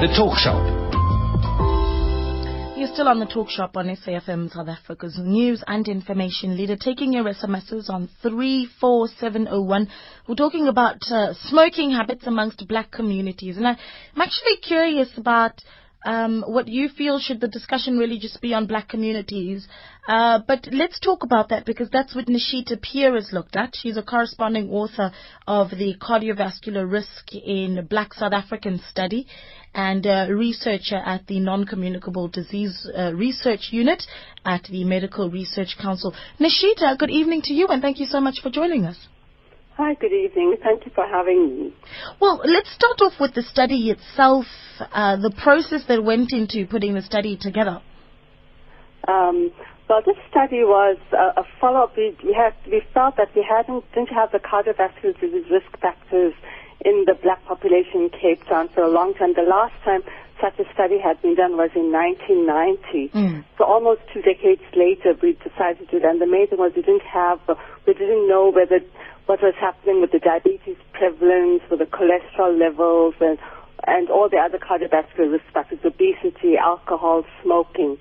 The Talk Shop. You're still on the talk shop on SAFM South Africa's news and information leader, taking your SMSs on 34701. We're talking about uh, smoking habits amongst black communities. And I, I'm actually curious about um, what you feel should the discussion really just be on black communities. Uh, but let's talk about that because that's what Nishita Peer has looked at. She's a corresponding author of the cardiovascular risk in black South African study and a researcher at the non-communicable disease uh, research unit at the Medical Research Council. Nishita, good evening to you and thank you so much for joining us. Hi, good evening. Thank you for having me. Well, let's start off with the study itself, uh, the process that went into putting the study together. Um, well, this study was a, a follow-up. We, we, had, we felt that we hadn't, didn't have the cardiovascular disease risk factors in the black population in Cape Town for a long time. The last time such a study had been done was in 1990. Mm. So almost two decades later, we decided to do it. And the main thing was we didn't have, we didn't know whether what was happening with the diabetes prevalence, with the cholesterol levels, and, and all the other cardiovascular risk factors, obesity, alcohol, smoking.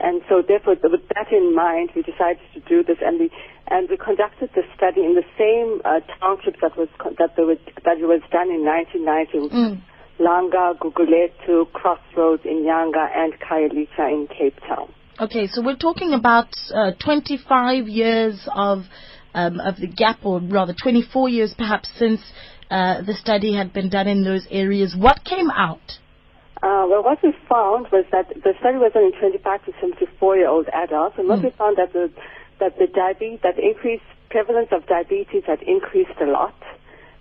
And so therefore, with that in mind, we decided to do this, and we and we conducted the study in the same uh, townships that was that was that was done in 1990. Mm. Langa, Gugulethu, Crossroads Nyanga, and Khayelitsha in Cape Town. Okay, so we're talking about uh, 25 years of um, of the gap, or rather 24 years perhaps since uh, the study had been done in those areas. What came out? Uh, well, what we found was that the study was on 25 to 74 year old adults, and what mm. we found that the that the diabetes, that the increased prevalence of diabetes had increased a lot.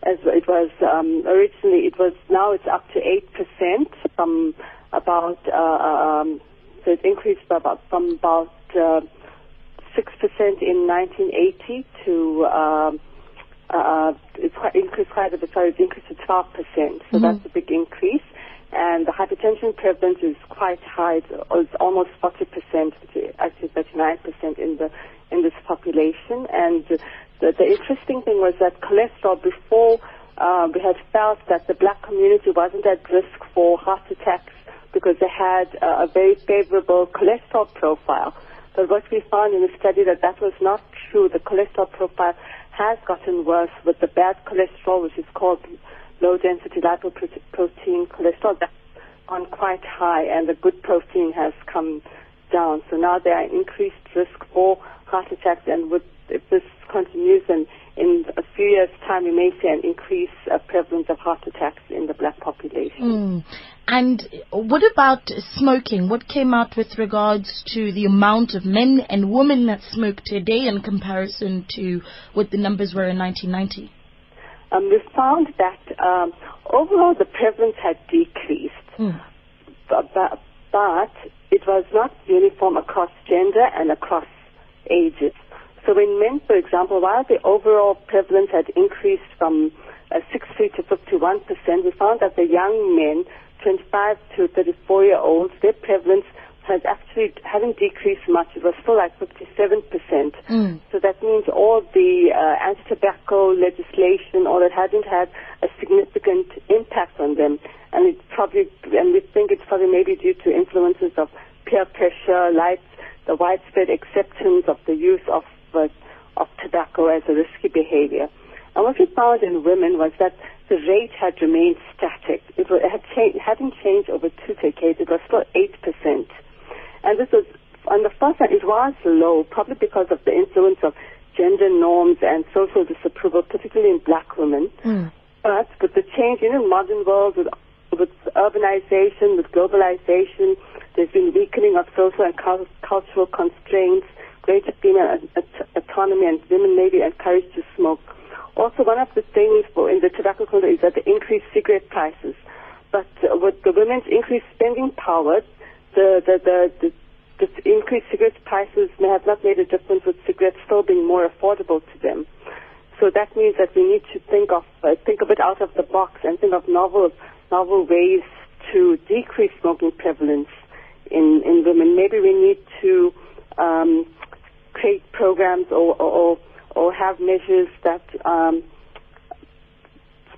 As it was um, originally, it was now it's up to eight percent from about uh, um, so it increased by about from about uh, 6% in 1980 to, um, uh, it's quite increased quite a bit, sorry, it's increased to 12%. So mm-hmm. that's a big increase. And the hypertension prevalence is quite high. It's almost 40%, actually 39% in the in this population. And the, the interesting thing was that cholesterol before uh, we had felt that the black community wasn't at risk for heart attacks because they had uh, a very favorable cholesterol profile. But what we found in the study that that was not true. The cholesterol profile has gotten worse with the bad cholesterol, which is called low density lipoprotein cholesterol. That's gone quite high, and the good protein has come down. So now there are increased risk for heart attacks, and with, if this continues, and in a few years' time, we may see an increase uh, prevalence of heart attacks in the black population. Mm. And what about smoking? What came out with regards to the amount of men and women that smoke today in comparison to what the numbers were in 1990? Um, we found that um, overall the prevalence had decreased, mm. but, but, but it was not uniform across gender and across ages. So in men, for example, while the overall prevalence had increased from uh, 60 to 51 percent, we found that the young men 25 to 34 year olds, their prevalence has actually hasn't decreased much. It was still like 57 percent. Mm. So that means all the uh, anti-tobacco legislation, all that hadn't had a significant impact on them, and it probably, and we think it's probably maybe due to influences of peer pressure, like the widespread acceptance of the use of uh, of tobacco as a risky behavior. And what we found in women was that the rate had remained static. It, had cha- hadn't changed over two decades. It was still 8%. And this was, on the first hand, it was low, probably because of the influence of gender norms and social disapproval, particularly in black women. Mm. But with the change in the modern world, with, with urbanization, with globalization, there's been weakening of social and cultural constraints, greater female autonomy, and women may be encouraged to smoke also, one of the things for in the tobacco culture is that the increased cigarette prices. But uh, with the women's increased spending power, the, the, the increased cigarette prices may have not made a difference with cigarettes still being more affordable to them. So that means that we need to think of uh, think a bit out of the box and think of novel novel ways to decrease smoking prevalence in in women. Maybe we need to um, create programs or, or, or have measures that um,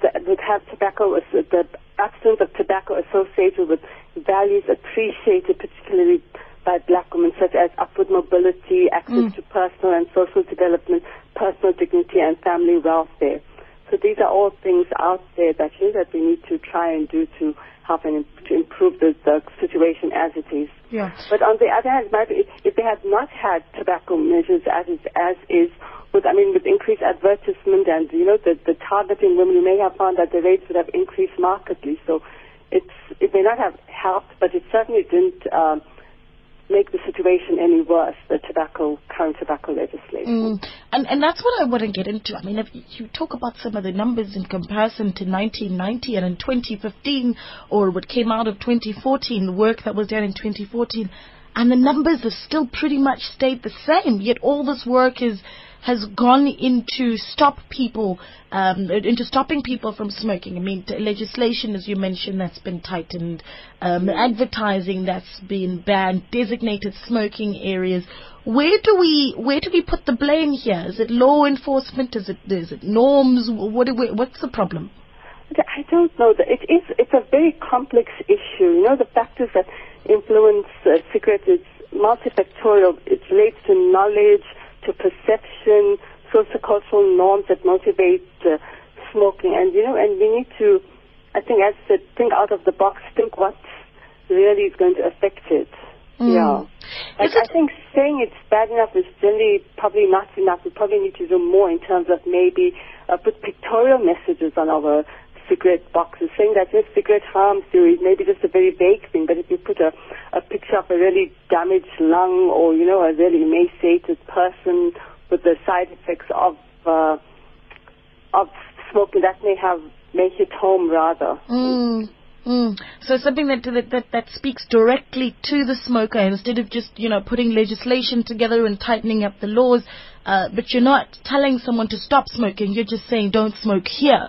that would have tobacco, the absence of tobacco associated with values appreciated particularly by black women, such as upward mobility, access mm. to personal and social development, personal dignity, and family welfare. So these are all things out there that you know, that we need to try and do to help and to improve the, the situation as it is. Yeah. But on the other hand, if they had not had tobacco measures as is, as is, with I mean with increased advertisement and you know the the targeting women, you may have found that the rates would have increased markedly. So it's it may not have helped, but it certainly didn't. Um, make the situation any worse, the tobacco, current tobacco legislation. Mm. And, and that's what I want to get into. I mean, if you talk about some of the numbers in comparison to 1990 and in 2015, or what came out of 2014, the work that was done in 2014, and the numbers have still pretty much stayed the same, yet all this work is has gone into stop people, um, into stopping people from smoking. I mean, legislation, as you mentioned, that's been tightened, um, advertising that's been banned, designated smoking areas. Where do we where do we put the blame here? Is it law enforcement? Is it is it norms? What we, what's the problem? I don't know. It is it's a very complex issue. You know, the factors that influence uh, cigarettes is multifactorial. It relates to knowledge to perception, sociocultural norms that motivate uh, smoking. And, you know, and we need to, I think, as I said, think out of the box, think what really is going to affect it. Mm. Yeah. Like, I think saying it's bad enough is generally probably not enough. We probably need to do more in terms of maybe uh, put pictorial messages on our cigarette boxes saying that yes, cigarette harms you is maybe just a very vague thing, but if you put a, picture a really damaged lung or, you know, a really emaciated person with the side effects of, uh, of smoking, that may have, may it home rather. Mm. Mm. So something that, that that speaks directly to the smoker instead of just you know putting legislation together and tightening up the laws, uh, but you're not telling someone to stop smoking. You're just saying don't smoke here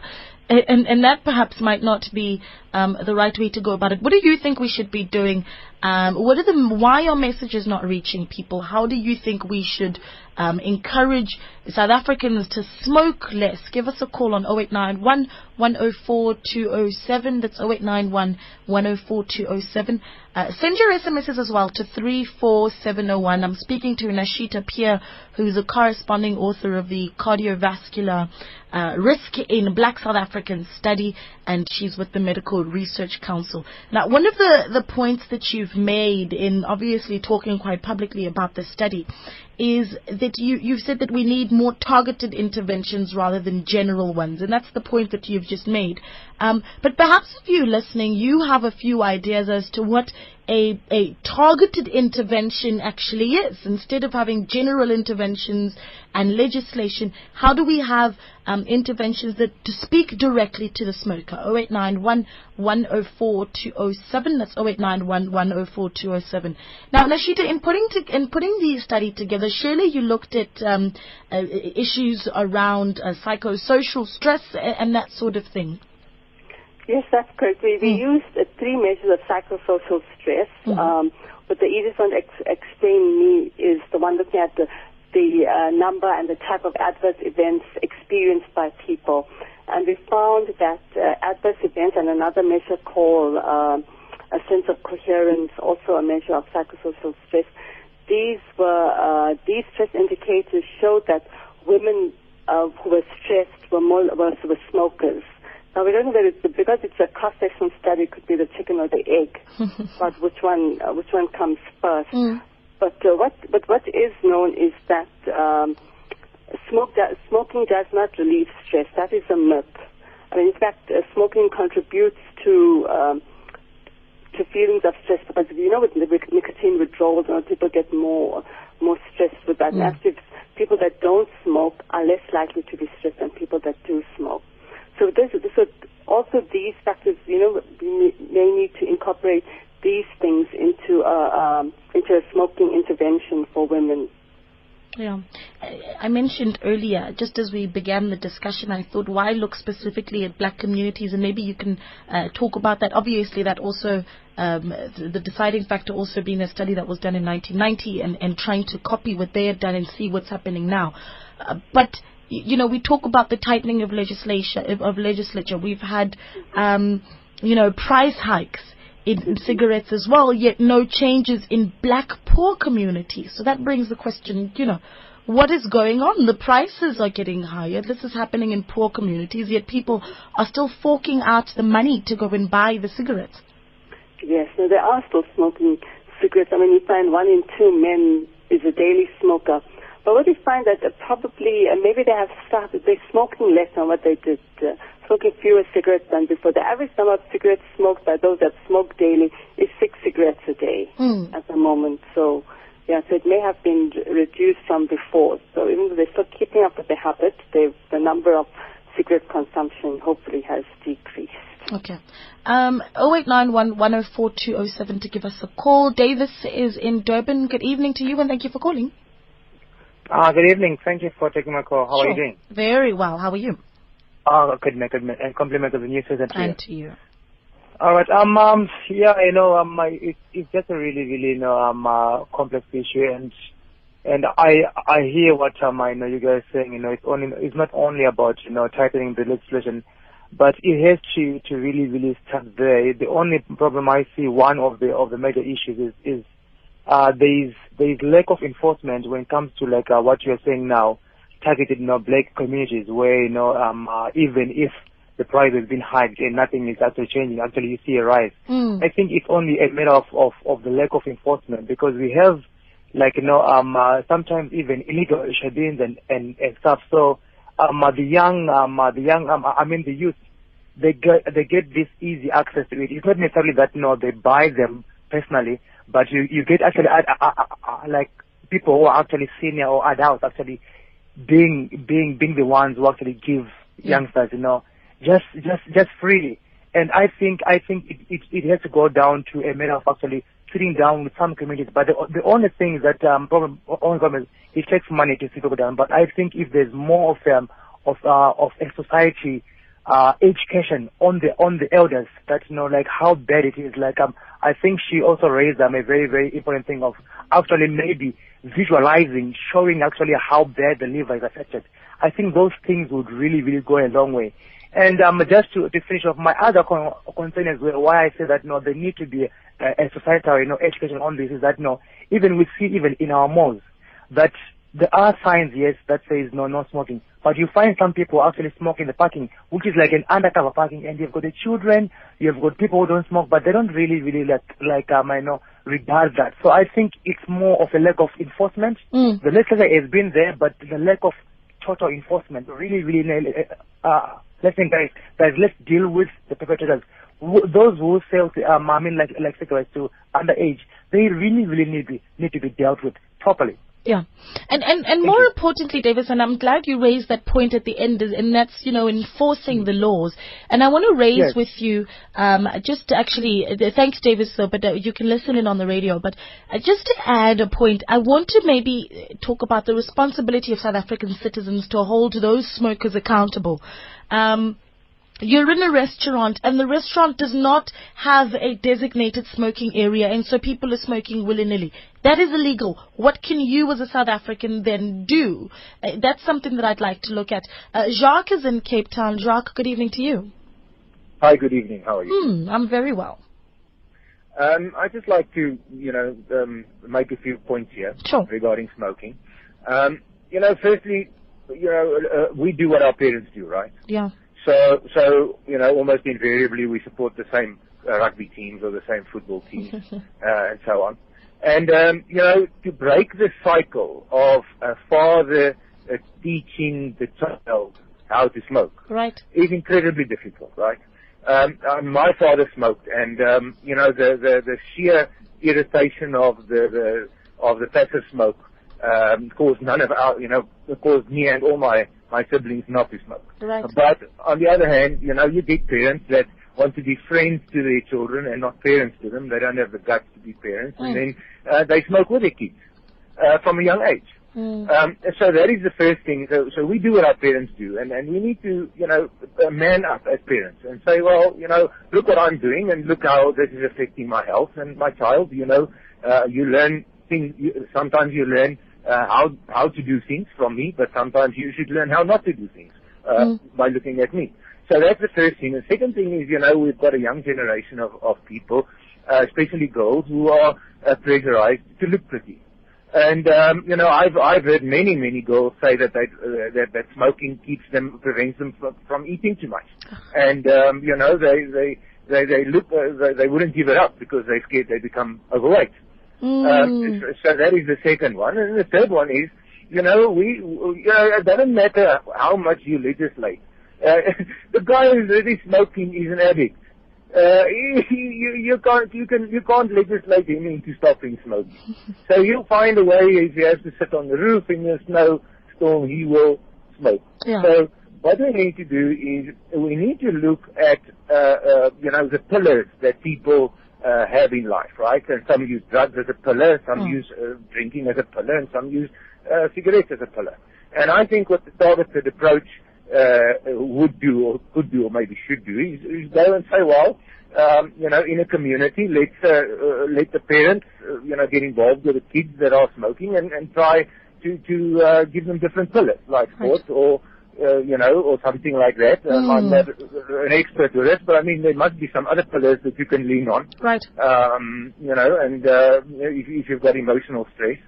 and, and that perhaps might not be um, the right way to go about it. What do you think we should be doing? Um, what are the why are messages not reaching people? How do you think we should um, encourage South Africans to smoke less? Give us a call on 0891 104 207. That's 0891 104 207. Uh, send your SMSs as well to 34701. I'm speaking to Nashita Peer, who's a corresponding author of the cardiovascular uh, risk in Black South African study, and she's with the Medical Research Council. Now, one of the, the points that you've made in obviously talking quite publicly about the study is that you, you've said that we need more targeted interventions rather than general ones, and that's the point that you've just made. Um, but perhaps if you're listening, you have a few ideas as to what a, a targeted intervention actually is. Instead of having general interventions and legislation, how do we have um, interventions that to speak directly to the smoker? 0891 104 207. That's 0891 104 207. Now, Nashita, in putting, to, in putting the study together, surely you looked at um, uh, issues around uh, psychosocial stress and that sort of thing. Yes, that's correct. We, we mm. used uh, three measures of psychosocial stress. Mm-hmm. Um, but the easiest one to ex- explain me is the one looking at the, the uh, number and the type of adverse events experienced by people. And we found that uh, adverse events and another measure called uh, a sense of coherence, also a measure of psychosocial stress, these were uh, these stress indicators showed that women uh, who were stressed were more were, were smokers. Now we don't know that it's because it's a cross-section study. It could be the chicken or the egg, but which one uh, which one comes first? Mm. But uh, what but what is known is that um, smoke do, smoking does not relieve stress. That is a myth. I mean, in fact, uh, smoking contributes to um, to feelings of stress because you know with nicotine withdrawals, you know, people get more more stressed with that. Mm. And people that don't smoke are less likely to be stressed than people that do smoke. So this, so also these factors, you know, we may need to incorporate these things into a, um, into a smoking intervention for women. Yeah. I mentioned earlier, just as we began the discussion, I thought why look specifically at black communities, and maybe you can uh, talk about that. Obviously, that also, um, the deciding factor also being a study that was done in 1990 and, and trying to copy what they had done and see what's happening now. Uh, but you know, we talk about the tightening of legislation of legislature. We've had, um, you know, price hikes in cigarettes as well, yet no changes in black poor communities. So that brings the question, you know, what is going on? The prices are getting higher. This is happening in poor communities, yet people are still forking out the money to go and buy the cigarettes. Yes, no, they are still smoking cigarettes. I mean, you find one in two men is a daily smoker. But what we find that uh, probably, uh, maybe they have started, they're smoking less than what they did, uh, smoking fewer cigarettes than before. The average number of cigarettes smoked by those that smoke daily is six cigarettes a day mm. at the moment. So, yeah, so it may have been reduced from before. So even though they're still keeping up with the habit, the number of cigarette consumption hopefully has decreased. Okay. Um, 0891 to give us a call. Davis is in Durban. Good evening to you and thank you for calling. Uh, good evening. Thank you for taking my call. How sure. are you doing? Very well. How are you? Oh, good, man, good, man. And compliment of the new season to and to you. All right. Um, um, yeah, you know, um, it, it's just a really, really, you know, um, uh, complex issue, and and I, I hear what um, I know you guys saying. You know, it's only, it's not only about you know tightening the legislation, but it has to to really, really start there. The only problem I see, one of the of the major issues is is uh, there is there is lack of enforcement when it comes to like uh, what you are saying now, targeted you know black communities where you know um, uh, even if the price has been hiked and nothing is actually changing, actually you see a rise. Mm. I think it's only a matter of, of, of the lack of enforcement because we have like you know um uh, sometimes even illegal shebeens and, and and stuff. So um uh, the young um uh, the young um, I mean the youth they get they get this easy access to it. It's not necessarily that you know they buy them personally, but you, you get actually uh, uh, uh, uh, like people who are actually senior or adults actually being being being the ones who actually give youngsters, you know, just just just freely. And I think I think it, it, it has to go down to a matter of actually sitting down with some communities. But the, the only thing is that um, problem, only problem is it takes money to sit people down. But I think if there's more of um, of uh, of a society uh, education on the on the elders that you know like how bad it is. Like um, I think she also raised um, a very very important thing of actually maybe visualizing, showing actually how bad the liver is affected. I think those things would really really go a long way. And um, just to, to finish off, my other con- concern is why I say that you know there need to be a, a societal you know education on this is that you know even we see even in our malls that there are signs, yes, that says no, no smoking. But you find some people actually smoking in the parking, which is like an undercover parking, and you've got the children, you've got people who don't smoke, but they don't really, really like, like, um, I know, regard that. So I think it's more of a lack of enforcement. Mm. The legislature has been there, but the lack of total enforcement really, really, uh, uh let's think, guys, guys, let's deal with the perpetrators. Those who sell, um, I mean, like, like cigarettes to underage, they really, really need, need to be dealt with properly. Yeah. And, and, and more importantly, Davis, and I'm glad you raised that point at the end, and that's, you know, enforcing the laws. And I want to raise yes. with you, um, just to actually, uh, thanks, Davis, though, but uh, you can listen in on the radio. But uh, just to add a point, I want to maybe uh, talk about the responsibility of South African citizens to hold those smokers accountable. Um, you're in a restaurant and the restaurant does not have a designated smoking area and so people are smoking willy-nilly. That is illegal. What can you as a South African then do? Uh, that's something that I'd like to look at. Uh, Jacques is in Cape Town. Jacques, good evening to you. Hi, good evening. How are you? Hmm, I'm very well. Um, I'd just like to, you know, um, make a few points here sure. regarding smoking. Um, you know, firstly, you know, uh, we do what our parents do, right? Yeah. So, so you know, almost invariably we support the same uh, rugby teams or the same football teams uh, and so on. And um, you know, to break the cycle of a father uh, teaching the child how to smoke right. is incredibly difficult, right? Um, my father smoked, and um, you know the, the the sheer irritation of the, the of the passive smoke um, caused none of our, you know, caused me and all my my siblings not to smoke. Right. But on the other hand, you know, you get parents that want to be friends to their children and not parents to them. They don't have the guts to be parents, mm. and then uh, they smoke with their kids uh, from a young age. Mm. Um, so that is the first thing. So, so we do what our parents do, and, and we need to, you know, uh, man up as parents and say, well, you know, look what I'm doing, and look how this is affecting my health and my child. You know, uh, you learn things. You, sometimes you learn uh, how how to do things from me, but sometimes you should learn how not to do things uh, mm. by looking at me. So that's the first thing. The second thing is, you know, we've got a young generation of, of people, uh, especially girls, who are uh, pressurized to look pretty. And um, you know, I've I've heard many many girls say that they, uh, that that smoking keeps them prevents them from, from eating too much, and um, you know they they they they look uh, they, they wouldn't give it up because they're scared they become overweight. Mm. Um, so, so that is the second one, and the third one is you know we you know it doesn't matter how much you legislate. Uh, the guy who's really smoking is an addict. Uh, you, you, you can't, you can, you can't legislate him into stopping smoking. so he'll find a way if he has to sit on the roof in a snowstorm, he will smoke. Yeah. So what we need to do is we need to look at, uh, uh, you know, the pillars that people uh, have in life, right? And some use drugs as a pillar, some Mm. use uh, drinking as a pillar, and some use uh, cigarettes as a pillar. And I think what the targeted approach uh, would do or could do or maybe should do is, is go and say, well, um, you know, in a community, let's uh, uh, let the parents, uh, you know, get involved with the kids that are smoking and, and try to to uh, give them different pillars like Right. sports or uh, you know or something like that. Um, I'm Mm. not an expert with it, but I mean there must be some other pillars that you can lean on Right. um, you know, and uh, if, if you've got emotional stress,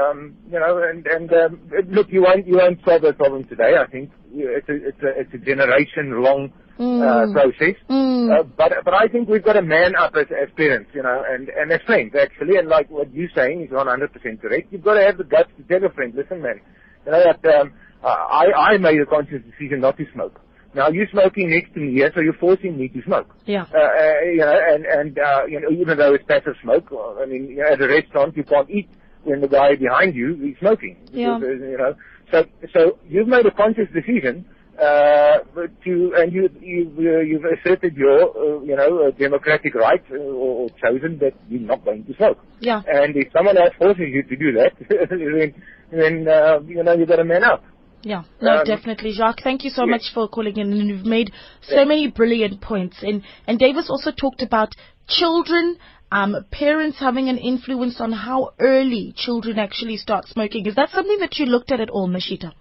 um, you know, and and um, look, you won't you won't solve that problem today. I think it's a it's a it's a generation long uh, Mm. process. Mm. Uh, but but I think we've got to man up as, as parents, you know, and and as friends actually. And like what you're saying is 100 percent correct. You've got to have the guts to tell your friend, listen, man, you know that um, I I made a conscious decision not to smoke. Now you're smoking next to me here, so you're forcing me to smoke. Yeah. Uh, uh, you know, and and uh, you know, even though it's passive smoke, uh, I mean, you know, at a restaurant you can't eat when the guy behind you is smoking. Yeah. Because, uh, you know, so so you've made a conscious decision uh, to, and you you uh, you've asserted your uh, you know uh, democratic right uh, or, or chosen that you're not going to smoke. Yeah. And if someone else forces you to do that, then then uh, you know you've got to man up. Yeah, no, Um, definitely, Jacques. Thank you so much for calling in, and you've made so many brilliant points. And and Davis also talked about children, um, parents having an influence on how early children actually start smoking. Is that something that you looked at at all, Mashita?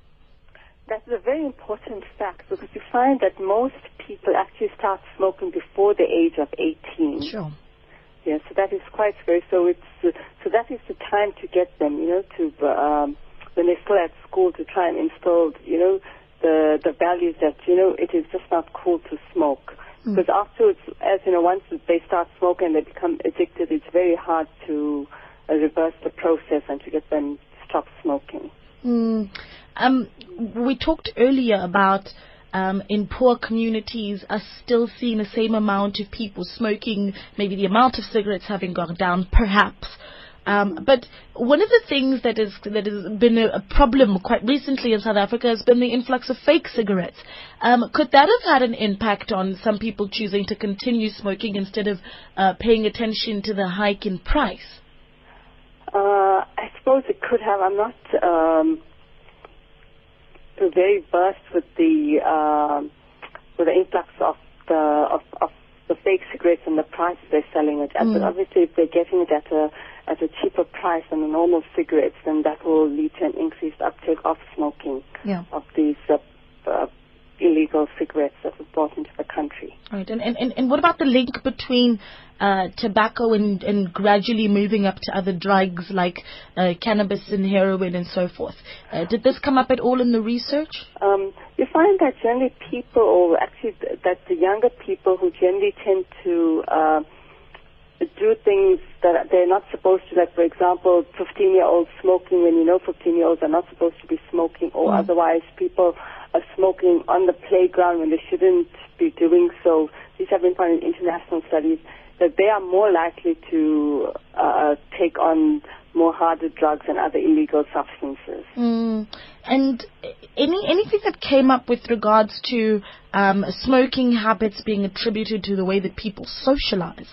That's a very important fact because you find that most people actually start smoking before the age of 18. Sure. Yeah, so that is quite scary. So it's uh, so that is the time to get them, you know, to um, when they're still at school to try and instill, you know, the the values that you know it is just not cool to smoke. Mm. Because afterwards, as you know, once they start smoking and they become addicted, it's very hard to uh, reverse the process and to get them to stop smoking. Mm. Um, we talked earlier about um, in poor communities are still seeing the same amount of people smoking, maybe the amount of cigarettes having gone down, perhaps. Um, but one of the things that is that has been a, a problem quite recently in South Africa has been the influx of fake cigarettes. Um, could that have had an impact on some people choosing to continue smoking instead of uh, paying attention to the hike in price? Uh, I suppose it could have. I'm not um, very versed with the um, with the influx of the of, of the fake cigarettes and the price they're selling it at. But Mm. obviously, if they're getting it at a at a cheaper price than the normal cigarettes, then that will lead to an increased uptake of smoking Yeah. of these uh, uh, illegal cigarettes that were brought into the country. Right, and, and, and, and what about the link between uh, tobacco and, and gradually moving up to other drugs like uh, cannabis and heroin and so forth? Uh, did this come up at all in the research? Um, you find that generally people, or actually th- that the younger people who generally tend to uh, do things that they're not supposed to, like for example, 15-year-olds smoking when you know 15-year-olds are not supposed to be smoking, or Mm. otherwise people are smoking on the playground when they shouldn't be doing so. These have been found in international studies that they are more likely to uh, take on more harder drugs and other illegal substances. Mm. And any anything that came up with regards to um, smoking habits being attributed to the way that people socialize?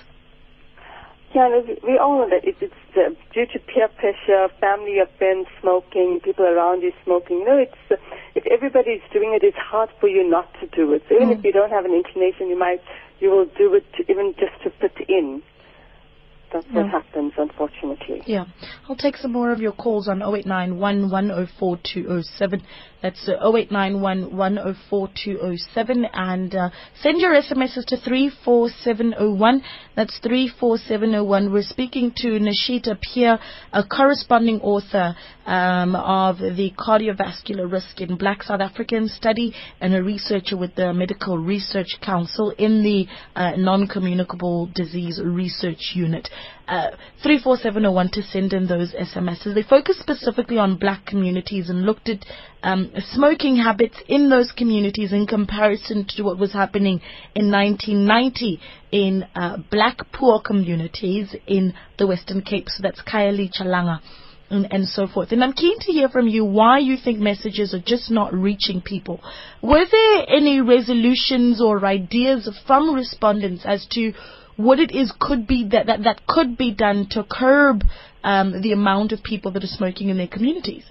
Yeah, we- we all know that it, it's uh, due to peer pressure, family of friends smoking, people around you smoking. No, it's uh, if everybody's doing it, it's hard for you not to do it. So even Mm. if you don't have an inclination, you might you will do it to, even just to fit in. That's what happens, unfortunately. Yeah. I'll take some more of your calls on 0891 104 207. That's uh, 0891 104 207. And uh, send your SMSs to 34701. That's 34701. We're speaking to Nishita Peer, a corresponding author um, of the cardiovascular risk in black South African study and a researcher with the Medical Research Council in the uh, non-communicable disease research unit. Uh, 34701 to send in those SMSs. They focused specifically on black communities and looked at um, smoking habits in those communities in comparison to what was happening in 1990 in uh, black poor communities in the Western Cape. So that's Khayelitsha Langa. And, and, so forth. And I'm keen to hear from you why you think messages are just not reaching people. Were there any resolutions or ideas from respondents as to what it is could be that, that, that could be done to curb um, the amount of people that are smoking in their communities?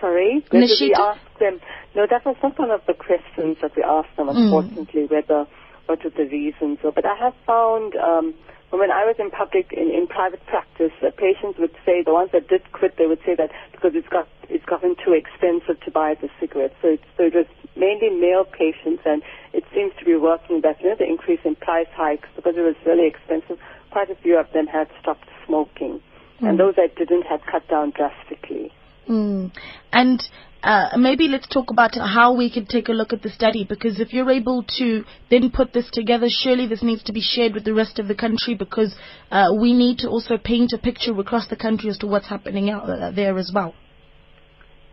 Sorry, whether we asked them. No, that was not one of the questions that we asked them. Hmm. Unfortunately, mm. whether what are the reasons. So, but I have found. Um, when I was in public, in, in private practice, the patients would say, the ones that did quit, they would say that because it's got it's gotten too expensive to buy the cigarettes. So, it's, so it was mainly male patients, and it seems to be working that you know the increase in price hikes because it was really expensive. Quite a few of them had stopped smoking, mm. and those that didn't had cut down drastically. Mm. And uh, maybe let's talk about how we can take a look at the study because if you're able to then put this together, surely this needs to be shared with the rest of the country because uh, we need to also paint a picture across the country as to what's happening out uh, there as well.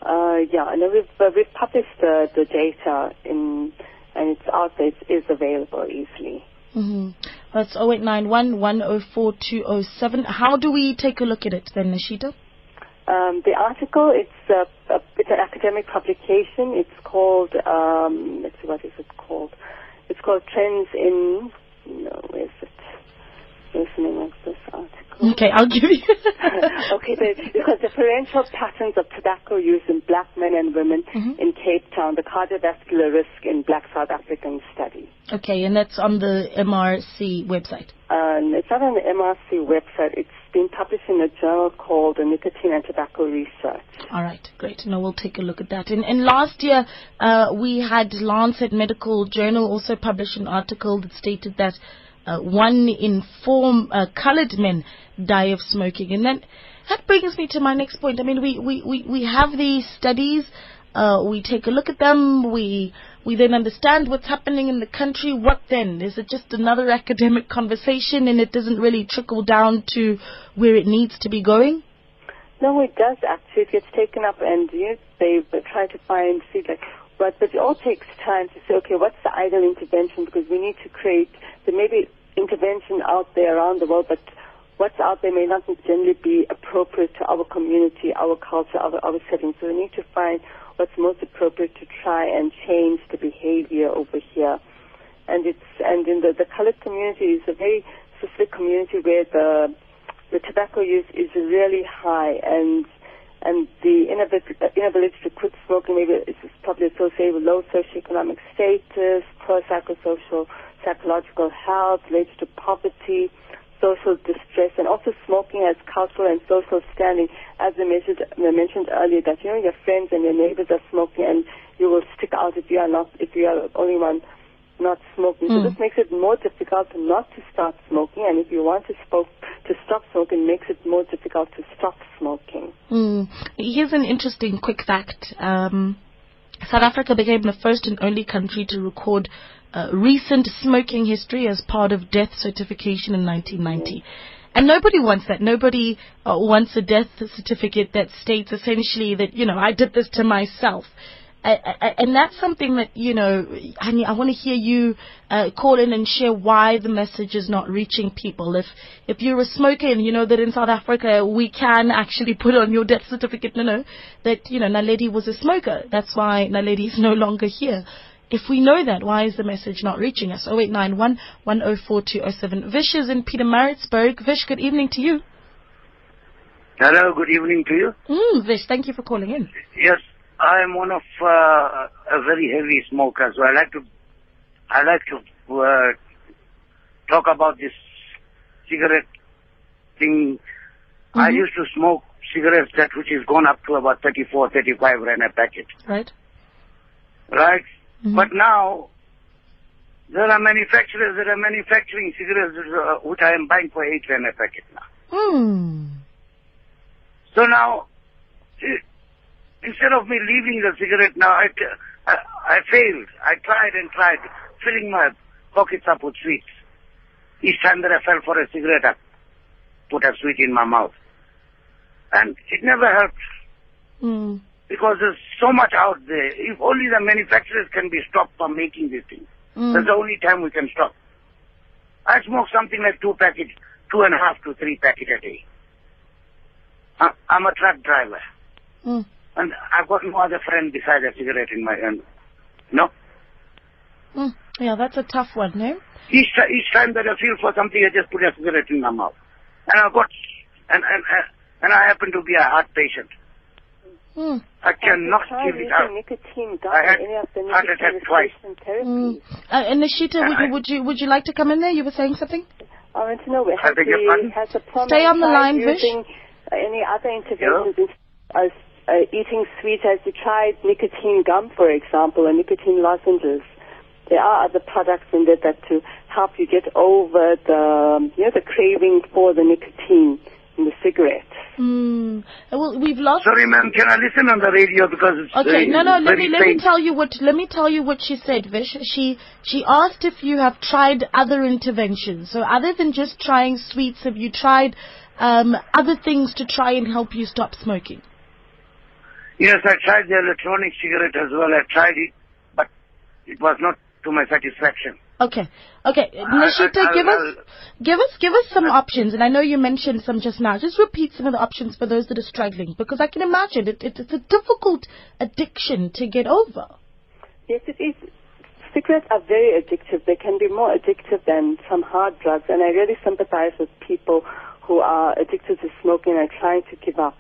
Uh, yeah, and we've uh, we've published the the data in and it's out there. It is available easily. Mm-hmm. That's 0891 104 207. How do we take a look at it then, Nishita? Um, the article, it's a, a, it's an academic publication. It's called, um, let's see, what is it called? It's called Trends in, no, where's it? Where's the name of this article? Okay, I'll give you. okay, because differential patterns of tobacco use in black men and women mm-hmm. in Cape Town, the cardiovascular risk in black South African study. Okay, and that's on the MRC website. Um, it's not on the MRC website. It's been published in a journal called the Nicotine and Tobacco Research. All right, great. Now we'll take a look at that. And, and last year, uh, we had Lancet Medical Journal also published an article that stated that uh, one in four uh, colored men die of smoking. And that, that brings me to my next point. I mean, we, we, we, we have these studies uh, we take a look at them, we we then understand what's happening in the country. What then? Is it just another academic conversation and it doesn't really trickle down to where it needs to be going? No, it does actually. It gets taken up and you know, they try to find, like, but, but it all takes time to say, okay, what's the ideal intervention? Because we need to create, there may be intervention out there around the world, but what's out there may not generally be appropriate to our community, our culture, our, our setting. So we need to find what's most appropriate to try and change the behavior over here. And it's and in the, the colored community is a very specific community where the the tobacco use is really high and and the inability, to quit smoking maybe is probably associated with low socioeconomic status, poor psychosocial psychological health, related to poverty, social distress, and also smoking as cultural and social standing. As I mentioned, I mentioned earlier, that you know your friends and your neighbors are smoking, and you will stick out if you are not, if you are the only one not smoking. Mm. So hmm. this makes it more difficult not to start smoking, and if you want to smoke, to stop smoking, makes it more difficult to stop smoking. Mm. Here's an interesting quick fact. Um, South Africa became the first and only country to record uh, recent smoking history as part of death certification in 1990. And nobody wants that. Nobody uh, wants a death certificate that states essentially that, you know, I did this to myself. I, I, and that's something that you know. I, I want to hear you uh, call in and share why the message is not reaching people. If if you're a smoker and you know that in South Africa we can actually put on your death certificate, no, no, that you know Naledi was a smoker. That's why Naledi is no longer here. If we know that, why is the message not reaching us? 0891 104207. Vish is in Pietermaritzburg. Vish, good evening to you. Hello, good evening to you. Mm, Vish, thank you for calling in. Yes, I am one of uh, a very heavy smoker, so I like to I like to uh, talk about this cigarette thing, I Mhm. used to smoke cigarettes that which is gone up to about 34, 35 rand a packet, Right. right? Mhm. But now, there are manufacturers that are manufacturing cigarettes uh, which I am buying for 8 rand a packet now. Hmm. So now, i- instead of me leaving the cigarette now, I I failed. I tried and tried, filling my pockets up with sweets. Each time that I fell for a cigarette, I put a sweet in my mouth. And it never helped Hmm. because there's so much out there. If only the manufacturers can be stopped from making these things. Hmm. That's the only time we can stop. I smoke something like two packets, two and a half to three packets a day. I- I'm a truck driver. Hmm. And I've got no other friend besides a cigarette in my hand. No? Hmm. Yeah, that's a tough one, no? Each, ti- each time that I feel for something, I just put a cigarette in my mouth. And I've got, and, and, and, and I happen to be a heart patient. Hmm. I cannot Try give it using out. nicotine gum I or had any of the heart nicotine attack twice. replacement Mm. therapies. Uh, and Nishita, would you, would you would you like to come in there? You were saying something. I want to know, I has, beg your the, has the problem Stay on the line, Vish. using uh, any other interventions in, as uh, eating sweets, Has you tried nicotine gum, for example, or nicotine lozenges? There are other products in there that to help you get over the, um, you know, the craving for the nicotine in the cigarette. Hmm. Uh, Well, we've lost. Sorry, ma'am, can I listen on the radio because it's Okay, uh, no, no. Let me let me tell you what let me tell you what she said, Vish. She she asked if you have tried other interventions. So other than just trying sweets, have you tried um, other things to try and help you stop smoking? Yes, I tried the electronic cigarette as well. I tried it, but it was not to my satisfaction. Okay, okay. Nishita, I- give us give us give us some options. And I know you mentioned some just now. Just repeat some of the options for those that are struggling, because I can imagine it, it it's a difficult addiction to get over. Yes, it is. Cigarettes are very addictive. They can be more addictive than some hard drugs, and I really sympathize with people who are addicted to smoking and are trying to give up.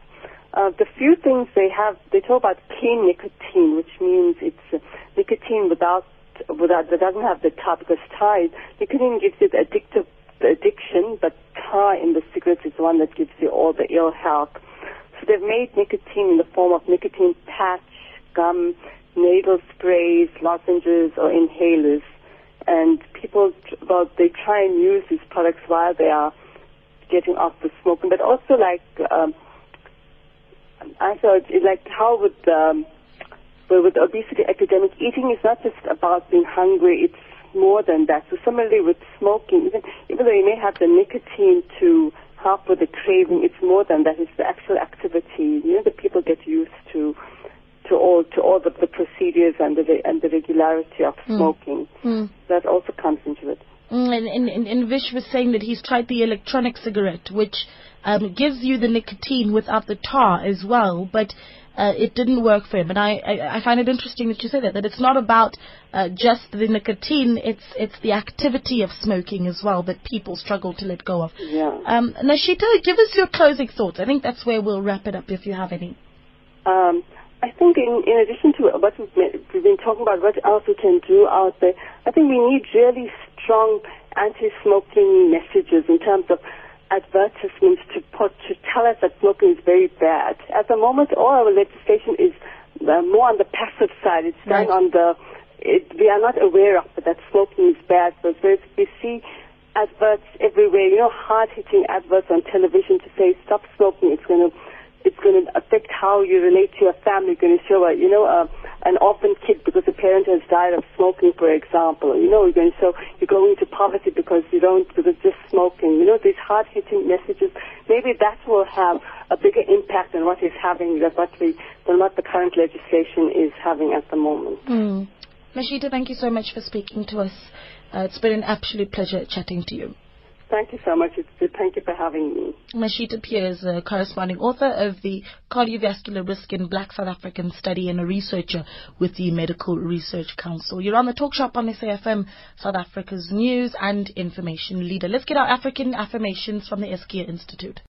Uh, the few things they have, they talk about clean nicotine, which means it's uh, nicotine without, without, that doesn't have the tar, because tar, nicotine gives you the addictive the addiction, but tar in the cigarettes is the one that gives you all the ill health. So they've made nicotine in the form of nicotine patch, gum, nasal sprays, lozenges, or inhalers. And people, well, they try and use these products while they are getting off the smoking. But also, like, um, I thought, like, how would, um, well, with the obesity epidemic, eating is not just about being hungry, it's more than that. So similarly with smoking, even, even though you may have the nicotine to help with the craving, it's more than that. It's the actual activity, you know, that people get used to, to all, to all the, the procedures and the, and the regularity of smoking. Mm. That also comes into it. Mm, and, and, and, and Vish was saying that he's tried the electronic cigarette, which um, gives you the nicotine without the tar as well, but uh, it didn't work for him. And I, I, I find it interesting that you say that, that it's not about uh, just the nicotine, it's, it's the activity of smoking as well that people struggle to let go of. Yeah. Um, Nashita, give us your closing thoughts. I think that's where we'll wrap it up if you have any. Um, I think in, in addition to what we've, we've been talking about, what else we can do out there, I think we need really strong anti-smoking messages in terms of advertisements to put to tell us that smoking is very bad. At the moment, all our legislation is uh, more on the passive side. It's done Right. on the it, we are not aware of it, that smoking is bad. So we see adverts everywhere, you know, hard-hitting adverts on television to say stop smoking. It's going to it's going to affect how you relate to your family. It's going to show a, you know, a, an orphan kid because a parent has died of smoking, for example. You know, you're going to show you're going into poverty because you don't, because just smoking. You know, these hard-hitting messages, maybe that will have a bigger impact than what is having, than what, we, than what the current legislation is having at the moment. Mm. Nashita, thank you so much for speaking to us. Uh, it's been an absolute pleasure chatting to you. Thank you so much. It's good. Thank you for having me. Mashita Peer a corresponding author of the Cardiovascular Risk in Black South African Study and a researcher with the Medical Research Council. You're on the talk shop on SAFM, South Africa's news and information leader. Let's get our African affirmations from the Es'kia Institute.